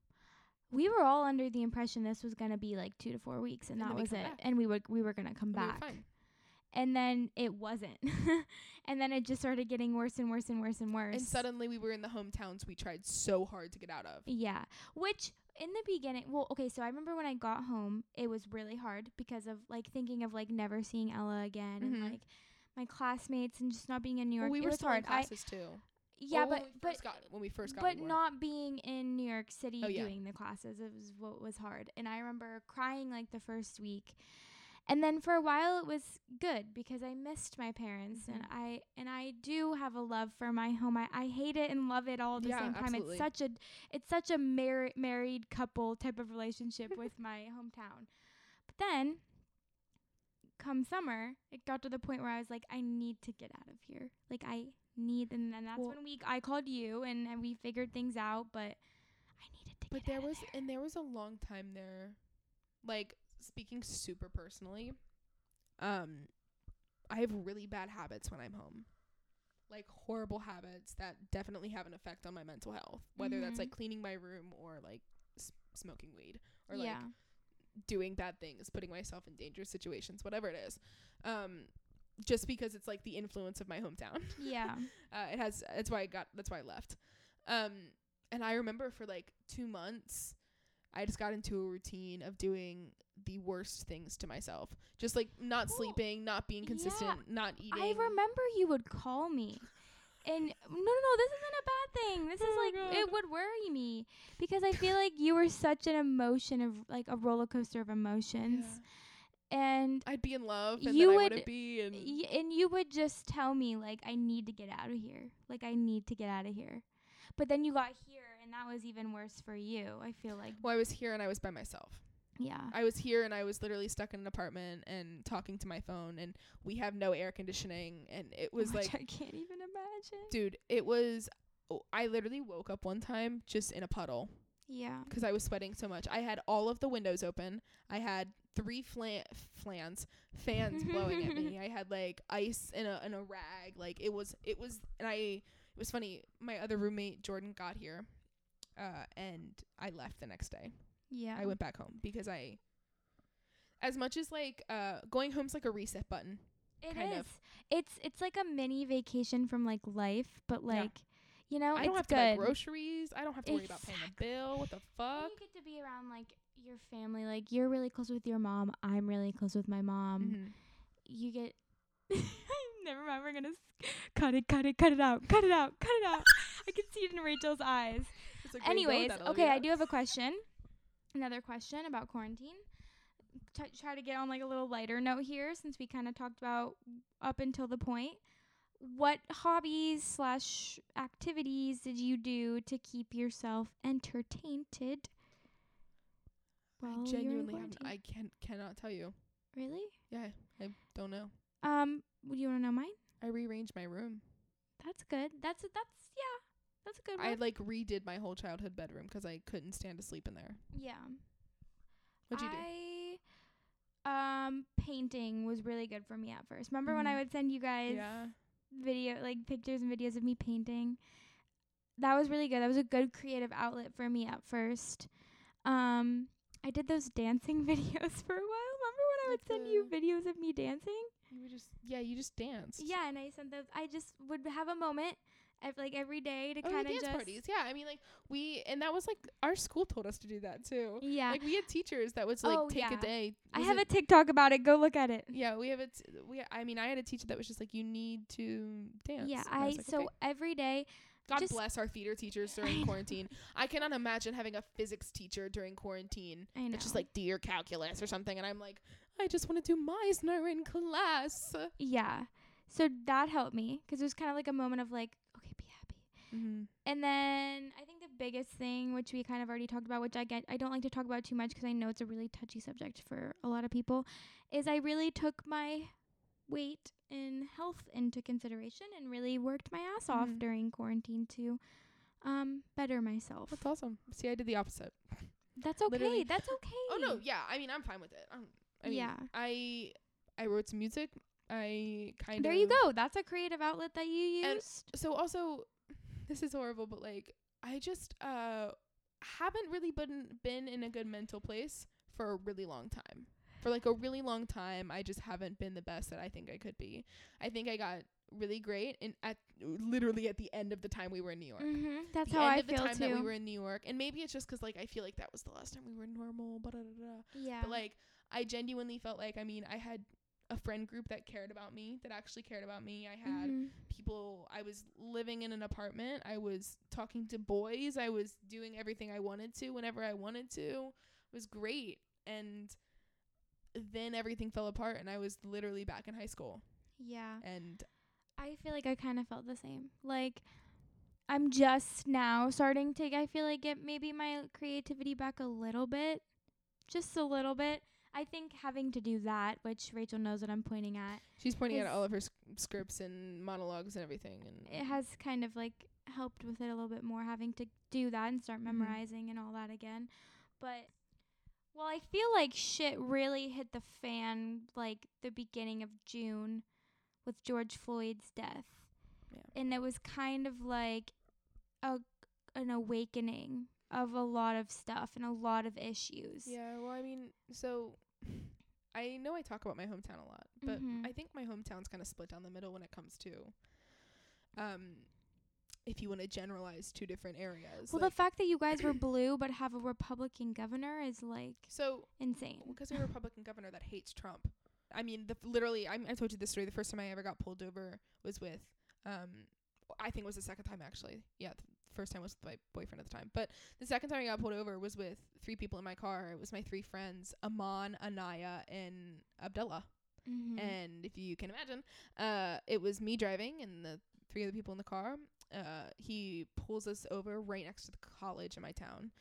we were all under the impression this was going to be like 2 to 4 weeks and, And that was it back. and we were we were going to come And back. fine. And then it wasn't. and then it just started getting worse and worse and worse and worse. And suddenly we were in the hometowns we tried so hard to get out of. Yeah. Which in the beginning, well, okay, so I remember when I got home, it was really hard because of like thinking of like never seeing Ella again Mhm. and like my classmates and just not being in New York. Well, we were still hard. in I classes too. yeah, Well, when but we but first got when we first got but not being in New York City Oh, yeah. doing the classes it was what was hard. And I remember crying like the first week. And then for a while it was good because I missed my parents and Mhm. I and I do have a love for my home. I, I hate it and love it all at the Yeah, same time. absolutely. It's such a it's such a mar- married couple type of relationship with my hometown. But then come summer, it got to the point where I was like, I need to get out of here. Like I need, and then that's Well- when we I called you and, and we figured things out. But I needed to But get there out of was there. and there was a long time there, like speaking super personally. Um, I have really bad habits when I'm home, like horrible habits that definitely have an effect on my mental health. Whether that's Mhm. like cleaning my room or like s- smoking weed or yeah. like doing bad things, putting myself in dangerous situations, whatever it is. Um, just because it's like the influence of my hometown. Yeah. Uh, it has. That's why I got. That's why I left. Um, and I remember for like two months, I just got into a routine of doing the worst things to myself. Just like not Well, sleeping, not being yeah, consistent, not eating. I remember you would call me. And no, no, no, this isn't a bad thing. This is Oh, like God. it would worry me because I feel like you were such an emotion of like a roller coaster of emotions, and I'd be in love, and You then I would- wouldn't be. And y- and you would just tell me like I need to get out of here. Like I need to get out of here. But then you got here and that was even worse for you. I feel like well, I was here and I was by myself. yeah. I was here and I was literally stuck in an apartment and talking to my phone, and we have no air conditioning, and it was Which like I can't even imagine. dude, it was. oh, I literally woke up one time just in a puddle Yeah. because I was sweating so much. I had all of the windows open. I had three flan- flans, fans blowing at me. I had like ice in a in a rag. Like it was it was and I it was funny. My other roommate Jordan got here, uh, and I left the next day. Yeah. I went back home because I. As much as like uh going home's like a reset button. It is. It's it's like a mini vacation from like life, but like you know, I don't have good. to buy groceries. I don't have to worry about paying a bill. What the fuck? you get to be around like your family. Like you're really close with your mom. I'm really close with my mom. Mhm. You get. Never mind. We're gonna cut it, cut it, cut it out, cut it out, cut it out. I can see it in Rachel's eyes. It's a great Anyways, okay, I do have a question. Another question about quarantine. T- try to get on like a little lighter note here, since we kind of talked about up until the point. What hobbies slash activities did you do to keep yourself entertained? I were in genuinely haven't. I can cannot tell you. really. Yeah, I don't know. Um, do you want to know mine? I rearranged my room. That's good. That's that's yeah. That's a good one. I like redid my whole childhood bedroom because I couldn't stand to sleep in there. yeah. What'd you do? Um painting was really good for me at first. Remember when I Mhm. would send you guys Yeah. video like pictures and videos of me painting? That was really good. That was a good creative outlet for me at first. Um I did those dancing videos for a while. Remember when I would Like send you videos of me dancing? You were just yeah. You just danced. Yeah, and I sent those. I just would have a moment, ev- like every day, to Oh, kind of dance just parties. Yeah, I mean, like we, and that was like our school told us to do that too. yeah. Like we had teachers that would like Oh, take yeah. a day. I have a TikTok about it. Go look at it. Yeah, we have it. We, I mean, I had a teacher that was just like, you need to dance. Yeah, And I, was like, so "Okay." every day. God just- bless our theater teachers I during know. quarantine. I cannot imagine having a physics teacher during quarantine I know. that's just like do your calculus or something, and I'm like, I just want to do Meisner in class. Yeah. So that helped me because it was kind of like a moment of like, okay, be happy. Mm-hmm. And then I think the biggest thing, which we kind of already talked about, which I get, I don't like to talk about too much because I know it's a really touchy subject for a lot of people, is I really took my weight and health into consideration and really worked my ass off Mhm. during quarantine to um better myself. That's awesome. See, I did the opposite. That's okay. literally- That's okay. Oh no, yeah. I mean, I'm fine with it. I'm, I mean, Yeah. I I wrote some music. I kind There of There you go. That's a creative outlet that you And- used. So also, this is horrible, but like I just uh haven't really been been in a good mental place for a really long time. For like a really long time, I just haven't been the best that I think I could be. I think I got really great and at literally at the end of the time we were in New York. Mm-hmm. That's the how end I of the feel time too. that we were in New York, and maybe it's just 'cause like I feel like that was the last time we were normal. But yeah. but like I genuinely felt like I mean I had a friend group that cared about me, that actually cared about me. I had Mhm. people I was living in an apartment. I was talking to boys. I was doing everything I wanted to whenever I wanted to. It was great. And then everything fell apart and I was literally back in high school. Yeah. And I feel like I kind of felt the same. Like I'm just now starting to I feel like get maybe my creativity back a little bit. Just a little bit. I think having to do that, which Rachel knows what I'm pointing at, she's pointing at all of her s- scripts and monologues and everything and it has kind of like helped with it a little bit more having to do that and start Mhm. memorizing and all that again. But well, I feel like shit really hit the fan like the beginning of June with George Floyd's death. Yeah. And it was kind of like a an awakening of a lot of stuff and a lot of issues. Yeah, well, I mean, so I know I talk about my hometown a lot, but Mhm. I think my hometown's kind of split down the middle when it comes to um if you want to generalize two different areas. Well, like- the fact that you guys were blue but have a Republican governor is like so insane. because we have a Republican governor that hates Trump. I mean, the f- literally, I, I told you this story. The first time I ever got pulled over was with, um, I think it was the second time actually. Yeah, the first time was with my boyfriend at the time. But the second time I got pulled over was with three people in my car. It was my three friends, Aman, Anaya, and Abdullah. Mm-hmm. And if you can imagine, uh, it was me driving and the three other people in the car. Uh, he pulls us over right next to the college in my town,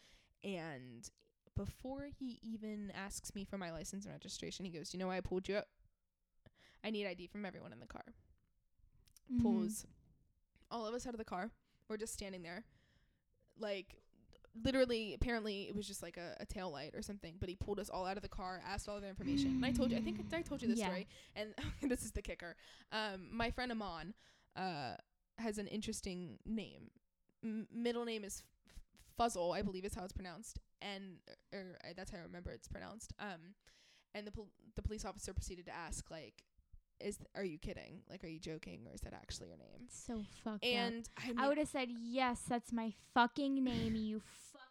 and before he even asks me for my license and registration, he goes, "You know why I pulled you up? I need ID from everyone in the car." Mm-hmm. Pulls all of us out of the car. We're just standing there, like literally. Apparently, it was just like a, a tail light or something. But he pulled us all out of the car, asked all of their information. And I told you, I think I told you this Yeah. story. And this is the kicker. Um, my friend Amon, uh, has an interesting name. M- middle name is F- Fuzzle, I believe is how it's pronounced, and or, uh, that's how I remember it's pronounced. Um, and the pol- the police officer proceeded to ask like, "Is th- are you kidding? Like, are you joking, or is that actually your name?" so fucked up. And I, would have said yes. That's my fucking name. You fucking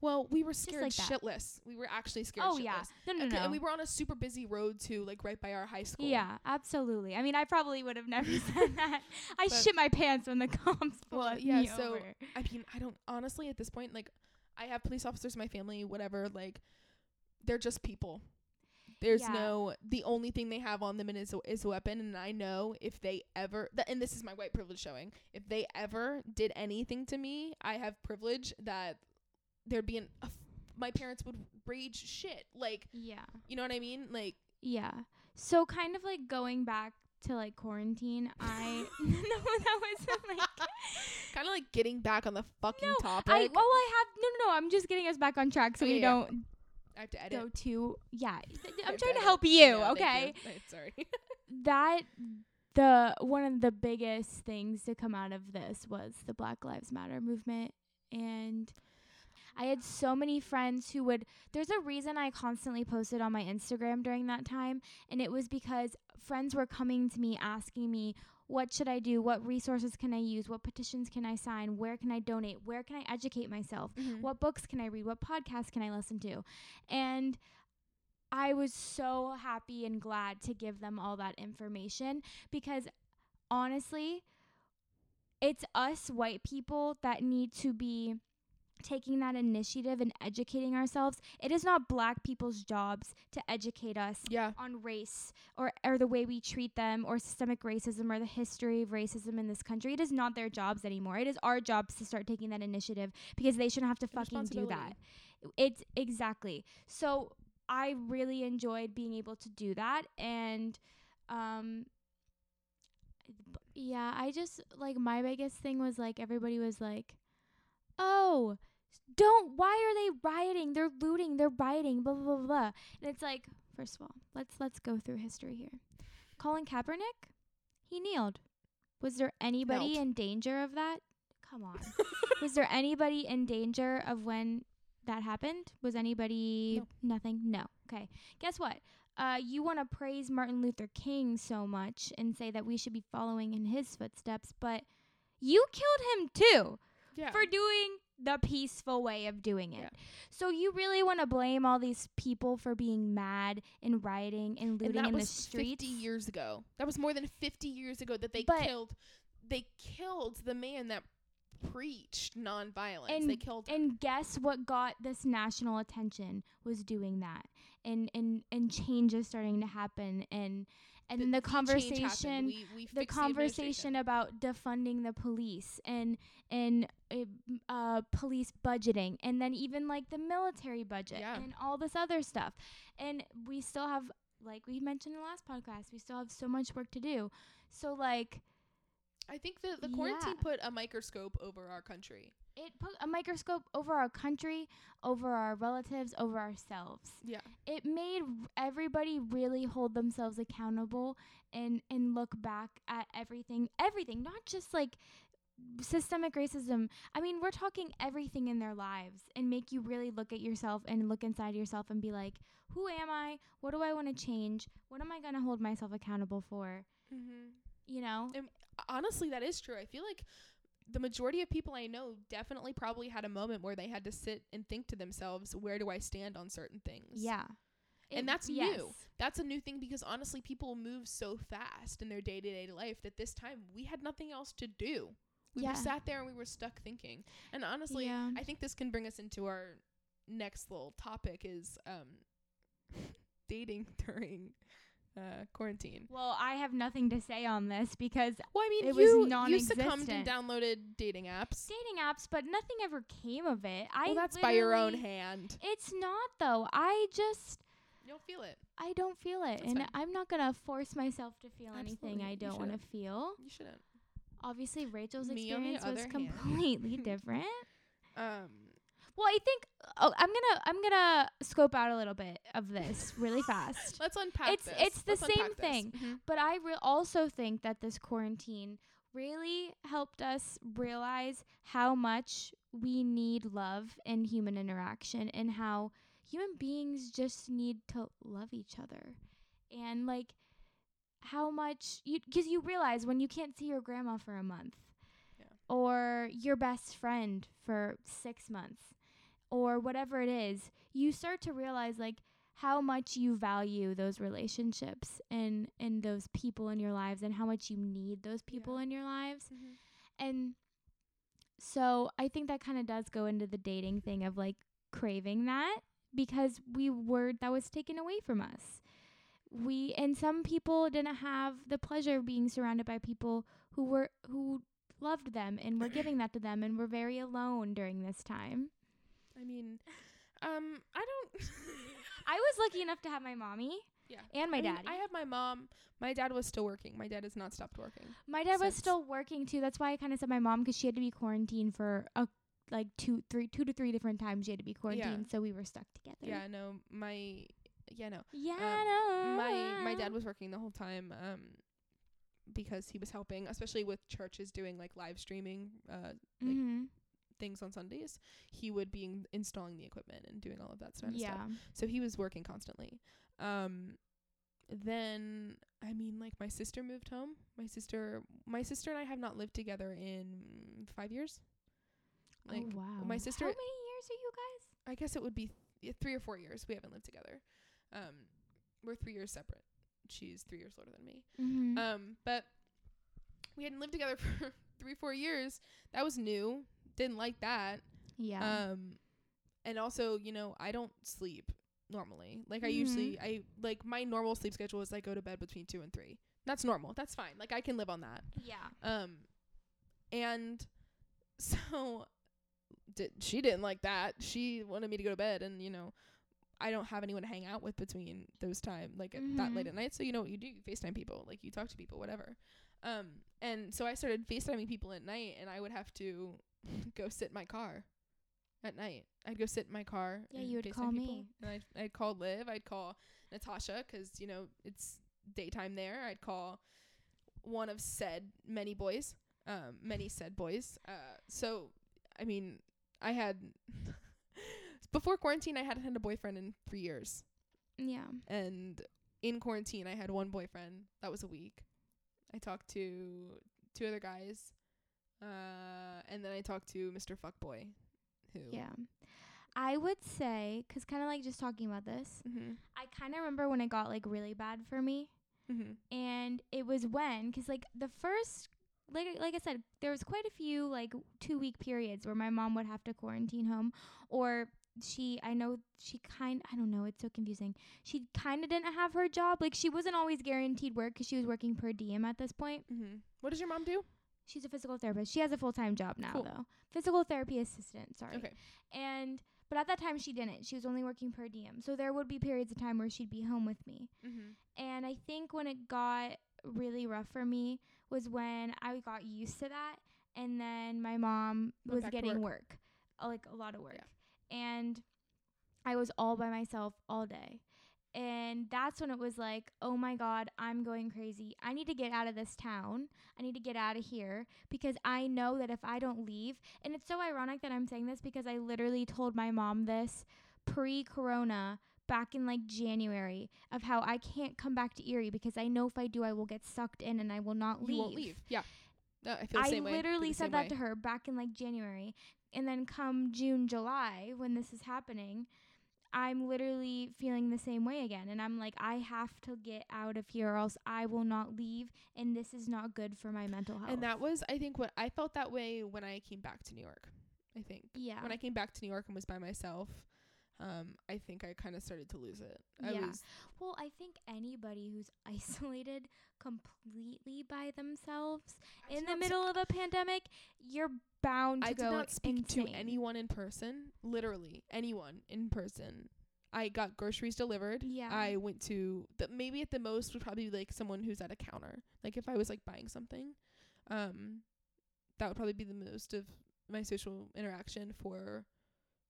well, we were scared like that. shitless. We were actually scared. Oh shitless. yeah. No no Okay, no. And we were on a super busy road too, like right by our high school. yeah, absolutely. I mean, I probably would have never said that. I But- shit my pants when the cops Well, pulled yeah, me so- over. I mean, I don't honestly at this point like I have police officers in my family, whatever, like they're just people. There's Yeah. no the only thing they have on them is a, is a weapon and I know if they ever th- and this is my white privilege showing. If they ever did anything to me, I have privilege that there'd be an a f- my parents would rage shit. Like, Yeah. you know what I mean? Like Yeah. So kind of like going back to like quarantine, I no that wasn't like kind of like getting back on the fucking No, topic. I well I have no no no I'm just getting us back on track so we yeah. don't I have to edit. go to yeah th- th- I I'm trying to help you know, okay you. Sorry. that the one of the biggest things to come out of this was the Black Lives Matter movement and I had so many friends who would there's a reason I constantly posted on my Instagram during that time and it was because friends were coming to me asking me what should I do what resources can I use what petitions can I sign where can I donate where can I educate myself Mhm. what books can I read? What podcasts can I listen to? And I was so happy and glad to give them all that information because honestly, it's us white people that need to be taking that initiative and educating ourselves. It is not black people's jobs to educate us Yeah. on race or, or the way we treat them or systemic racism or the history of racism in this country. It is not their jobs anymore. It is our jobs to start taking that initiative because they shouldn't have to fucking do that. It's exactly. So I really enjoyed being able to do that and um yeah, I just like my biggest thing was like everybody was like, "Oh, don't why are they rioting? They're looting, they're rioting, blah blah blah." blah. And it's like, first of all, let's let's go through history here. Colin Kaepernick, he kneeled. Was there anybody Knelt. in danger of that? Come on. was there anybody in danger of when that happened? Was anybody No. nothing? No. Okay. Guess what? Uh, you want to praise Martin Luther King so much and say that we should be following in his footsteps, but you killed him too yeah. for doing the peaceful way of doing it. Yeah. So you really want to blame all these people for being mad and rioting and and looting that in the streets? 50 years ago. That was more than 50 years ago that they But- killed they killed the man that preached nonviolence. And- they killed And guess what got this national attention was doing that. And and and changes starting to happen and and then the conversation We, we the conversation administration. about defunding the police and and uh, uh, police budgeting and then even like the military budget Yeah. and all this other stuff and we still have like we mentioned in the last podcast we still have so much work to do so like I think the the quarantine Yeah. put a microscope over our country. It put a microscope over our country over our relatives over ourselves Yeah. it made everybody really hold themselves accountable and and look back at everything everything not just like systemic racism. I mean, we're talking everything in their lives and make you really look at yourself and look inside yourself and be like, who am I? What do I want to change? What am I going to hold myself accountable for? Mm-hmm. You know? And honestly, that is true. I feel like the majority of people I know definitely probably had a moment where they had to sit and think to themselves, where do I stand on certain things? Yeah. And It- that's yes. new. That's a new thing because honestly, people move so fast in their day to day life that this time we had nothing else to do. We Yeah. were sat there and we were stuck thinking. And honestly, Yeah. I think this can bring us into our next little topic is um, dating during uh, quarantine. Well, I have nothing to say on this because Well, I mean, It was you you succumbed and downloaded dating apps. dating apps, but nothing ever came of it. I well, that's by your own hand. It's not though. I just you don't feel it. I don't feel it, That's and fine. I'm not gonna force myself to feel anything I don't want to feel. You shouldn't. Obviously, Rachel's Me, experience was completely different. Um, Well, I think oh, I'm gonna I'm gonna scope out a little bit of this really fast. let's unpack It's- this. it's the Let's same thing. Mhm. But I re- also think that this quarantine really helped us realize how much we need love and human interaction and how human beings just need to love each other. And like how much you cuz you realize when you can't see your grandma for a month or your best friend for 6 months or whatever it is, you start to realize like how much you value those relationships and and those people in your lives and how much you need those people Yeah. in your lives Mhm. and so i think that kind of does go into the dating thing of like craving that because we were that was taken away from us we and some people didn't have the pleasure of being surrounded by people who were who loved them and were giving that to them and were very alone during this time I mean, um, I don't. i was lucky enough to have my mommy Yeah. and my I mean, daddy I have my mom. My dad was still working. My dad has not stopped working. My dad was since. still working too. That's why I kind of said my mom because she had to be quarantined for a like two, three, two to three different times. She had to be quarantined, so we were stuck together. Yeah, no, my yeah, no. yeah. Um, no. My my dad was working the whole time um because he was helping, especially with churches doing like live streaming uh like, Mhm. Things on Sundays. He would be in- installing the equipment and doing all of that sort of yeah. stuff. So he was working constantly. Um then I mean like my sister moved home. My sister my sister and I have not lived together in 5 years. Like oh wow. my sister- How many years are you guys? I guess it would be th- 3 or 4 years we haven't lived together. Um we're 3 years separate. She's 3 years older than me. Mm-hmm. Um but we hadn't lived together for 3 4 years. That was new. Didn't like that. yeah. Um, and also, you know, I don't sleep normally. Like I usually, I like my normal sleep schedule is I go to bed between two and three. That's normal. That's fine. Like I can live on that. yeah. Um, and so did she didn't like that. She wanted me to go to bed, and you know, I don't have anyone to hang out with between those time, like at that late Mhm. at night. So you know what you do? You Facetime people, like you talk to people, whatever. Um, and so I started Facetiming people at night, and I would have to go sit in my car at night. I'd go sit in my car. Yeah, you would call people. me. and I'd I'd call Liv. I'd call Natasha 'cause you know it's daytime there. I'd call one of said many boys, um, many said boys. Uh, so I mean, I had before quarantine, I hadn't had a boyfriend in three years, Yeah. and in quarantine, I had one boyfriend. That was a week. I talked to two other guys, uh, and then I talked to Mr. Fuckboy, who Yeah. I would say, 'cause kind of like just talking about this, Mm-hmm. I kind of remember when it got like really bad for me. Mm-hmm. and it was when because like the first like like I said there was quite a few like two week periods where my mom would have to quarantine home or she I know she kind I don't know it's so confusing she kind of didn't have her job like she wasn't always guaranteed work because she was working per diem at this point Mm-hmm. What does your mom do? She's a physical therapist she has a full time job now Cool. though physical therapy assistant sorry Okay. and but at that time she didn't she was only working per diem so there would be periods of time where she'd be home with me Mm-hmm. and I think when it got really rough for me was when I got used to that. And then my mom Went was getting work. work. like a lot of work. And I was all by myself all day. And that's when it was like, oh my God, I'm going crazy. I need to get out of this town. I need to get out of here because I know that if I don't leave, and it's so ironic that I'm saying this because I literally told my mom this pre corona back in like January of how I can't come back to Erie because I know if I do, I will get sucked in and I will not leave. You won't leave. Yeah. No, I feel the I same way. Literally the said that way. to her back in like January. And then come June, July, when this is happening, I'm literally feeling the same way again. And I'm like, I have to get out of here or else I will not leave. And this is not good for my mental health. And that was, I think, what I felt that way when I came back to New York. I think yeah. when I came back to New York and was by myself, um, I think I kind of started to lose it. I Yeah. was well, I think anybody who's isolated completely by themselves I in the middle of a pandemic, you're bound to I did go not speak insane. to anyone in person. Literally anyone in person. I got groceries delivered. Yeah. I went to the maybe at the most would probably be like someone who's at a counter. Like if I was like buying something, um, that would probably be the most of my social interaction for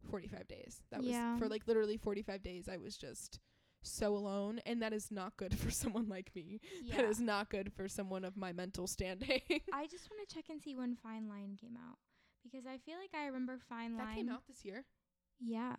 45 days. That Yeah. was for like literally 45 days. I was just so alone, and that is not good for someone like me. yeah. That is not good for someone of my mental standing. I just want to check and see when Fine Line came out because I feel like I remember Fine Line. that came out this year. Yeah.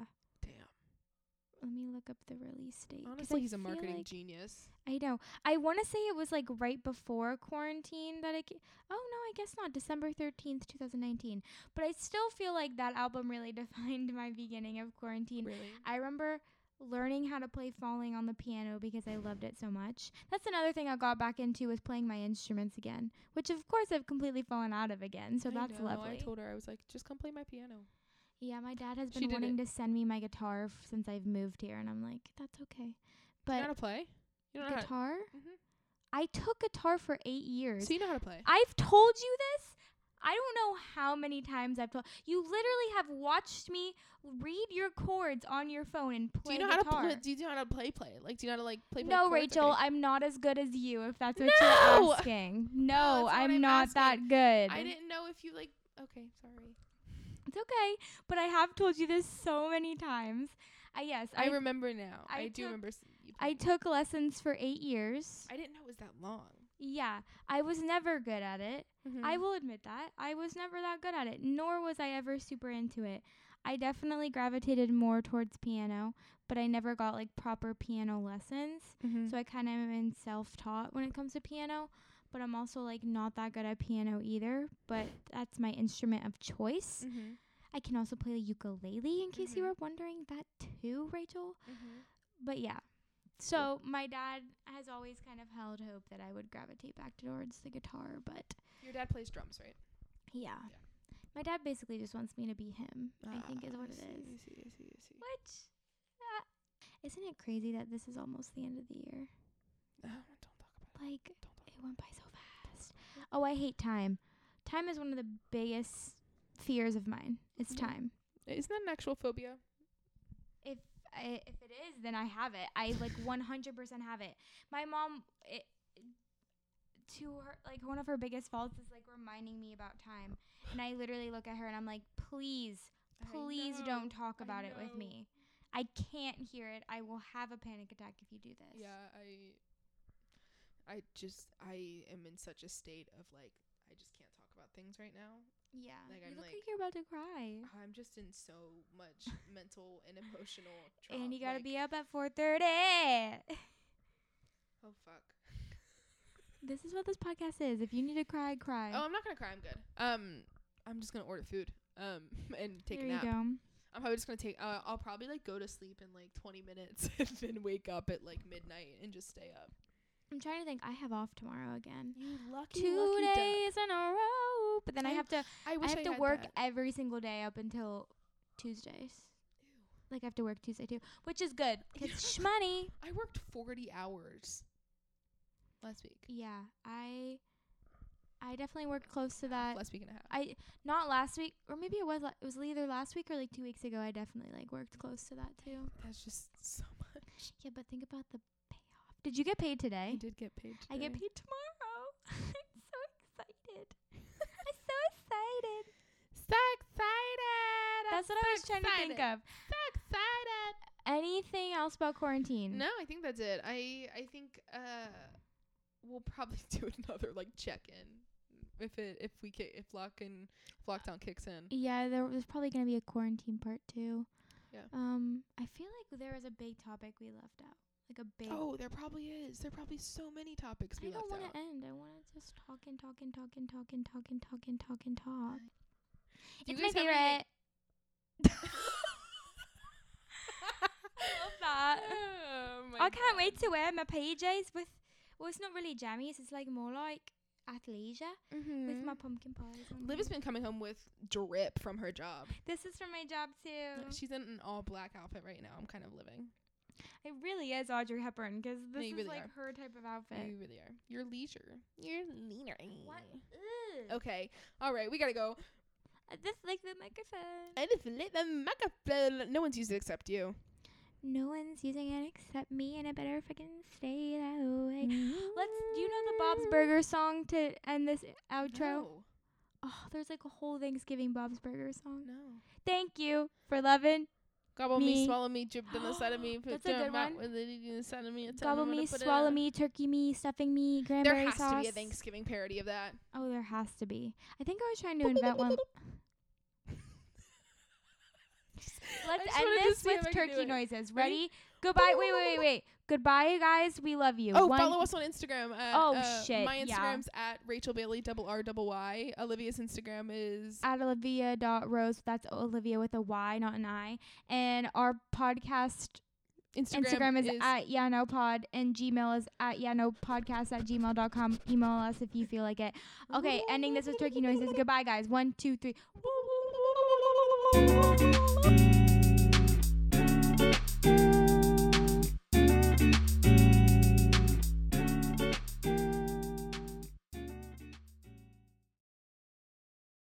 Let me look up the release date. Honestly, he's a marketing like- genius. I know. I want to say it was like right before quarantine that it. Ca- oh no, I guess not. December thirteenth, two thousand nineteen. But I still feel like that album really defined my beginning of quarantine. Really? I remember learning how to play falling on the piano because I loved it so much. That's another thing I got back into was playing my instruments again, which of course I've completely fallen out of again. So I that's know, lovely. I told her I was like, just come play my piano. Yeah, my dad has been did wanting to send me my guitar f- since I've moved here, and I'm like, that's okay. Do you know But how to play? You know to, guitar, Mhm. I took guitar for eight years. So you know how to play. I've told you this. I don't know how many times I've told you. Literally have watched me read your chords on your phone and play. do you know how to guitar. play? Do you know how to play? Play like do you know how to like play? play no? Rachel. I'm not as good as you. If that's what No! you're asking. No, that's what I'm, I'm not that good. I didn't know if you like. Okay, sorry. It's okay, but I have told you this so many times. I yes, I, I remember now. I, I do took- remember. I took lessons for eight years. I didn't know it was that long. Yeah, I was never good at it. Mm-hmm. I will admit that. I was never that good at it, nor was I ever super into it. I definitely gravitated more towards piano, but I never got like proper piano lessons. Mm-hmm. So I kind of am in self taught when it comes to piano, but I'm also like not that good at piano either, but that's my instrument of choice. mm-hmm. I can also play the ukulele in case you Mhm. were wondering that too, Rachel. Mm-hmm. But yeah. So my dad has always kind of held hope that I would gravitate back towards the guitar, but Your dad plays drums, right? yeah. Yeah. My dad basically just wants me to be him. I think is Ah, what it see, is. I see, I see, I see. Which uh, isn't it crazy that this is almost the end of the year? No, don't talk about it. Like it went by so fast. Oh, I hate time. Time is one of the biggest fears of mine. It's Mhm. time. Isn't that an actual phobia? If I, if it is, then I have it. I like 100% have it. My mom it, to her like one of her biggest faults is like reminding me about time. And I literally look at her and I'm like, "Please, please know, don't talk about it with me. I can't hear it. I will have a panic attack if you do this." Yeah, I I just I am in such a state of like I just can't about things right now. Yeah. Like, you I'm look like- like you're about to cry. I'm just in so much mental and emotional trauma. And you got to like, be up at 4:30. Oh fuck. this is what this podcast is. If you need to cry, cry. Oh, I'm not gonna cry. I'm good. Um, I'm just gonna order food. Um, and take there a nap. you go. I'm probably just gonna take. Uh, I'll probably like go to sleep in like 20 minutes and then wake up at like midnight and just stay up. I'm trying to think. I have off tomorrow again. You lucky, Two days in a row, but then I I- have to. I I have to work that. every single day up until Tuesdays. Ew. Like I have to work Tuesday too, which is good because money. I worked 40 hours last week. Yeah, I. I definitely worked close to that. Last week and a half. I not last week, or maybe it was. la- It was either last week or like two weeks ago. I definitely like worked close to that too. That's just so much. Yeah, but think about the. Did you get paid today? I did get paid. I get paid tomorrow. I'm so excited. I'm so excited. So excited. That's I'm what I so was trying to think of. So excited. Anything else about quarantine? No, I think that's it. I I think uh we'll probably do another like check in if it if we ki- if lock and if lockdown kicks in. Yeah, there was probably gonna be a quarantine part two. Yeah. Um, I feel like there was a big topic we left out, like a big. Oh, there probably is. There probably so many topics we I don't want to end. I want to just talk and talk and talk and talk and talk and talk and talk and talk. Do you It's my guys have anything- favorite. I love that. Oh my I can't God. wait to wear my PJs with. Well, it's not really jammies. It's like more like athleisure with Mhm. my pumpkin pies. on Liv has been coming home with drip from her job. This is from my job too. She's in an all black outfit right now. I'm kind of living. It really is Audrey Hepburn because this you is really like are. her type of outfit. You really are. You're leisure. You're leaner. What? Okay. All right. We gotta go. I just like the microphone. I just like the microphone. No one's used it except you. No one's using it except me, and I better fucking stay that way. Let's. Do you know the Bob's Burger song to end this outro? No. Oh, there's like a whole Thanksgiving Bob's Burger song. No. Thank you for loving. Gobble me, Me. swallow me, drip down the side of me. That's a good one. With it in the side of me. Gobble me, swallow me, turkey me, stuffing me, cranberry sauce. There has sauce. to be a Thanksgiving parody of that. Oh, there has to be. I think I was trying to invent one. Let's end this with I could do turkey noises. Ready? Ready? Goodbye. Wait, wait, wait, wait. Goodbye, guys. We love you. Oh, One- follow us on Instagram. At, Oh, uh, shit, My yeah. Instagram's at Rachel Bailey double R double Y. Olivia's Instagram is at Olivia dot Rose. That's Olivia with a Y, not an I. And our podcast Instagram, Instagram, is, at Yano Pod and Gmail is at Yano Podcast at gmail.com. Email us if you feel like it. Okay, ending this with turkey noises. Goodbye, guys. One, two, three. at.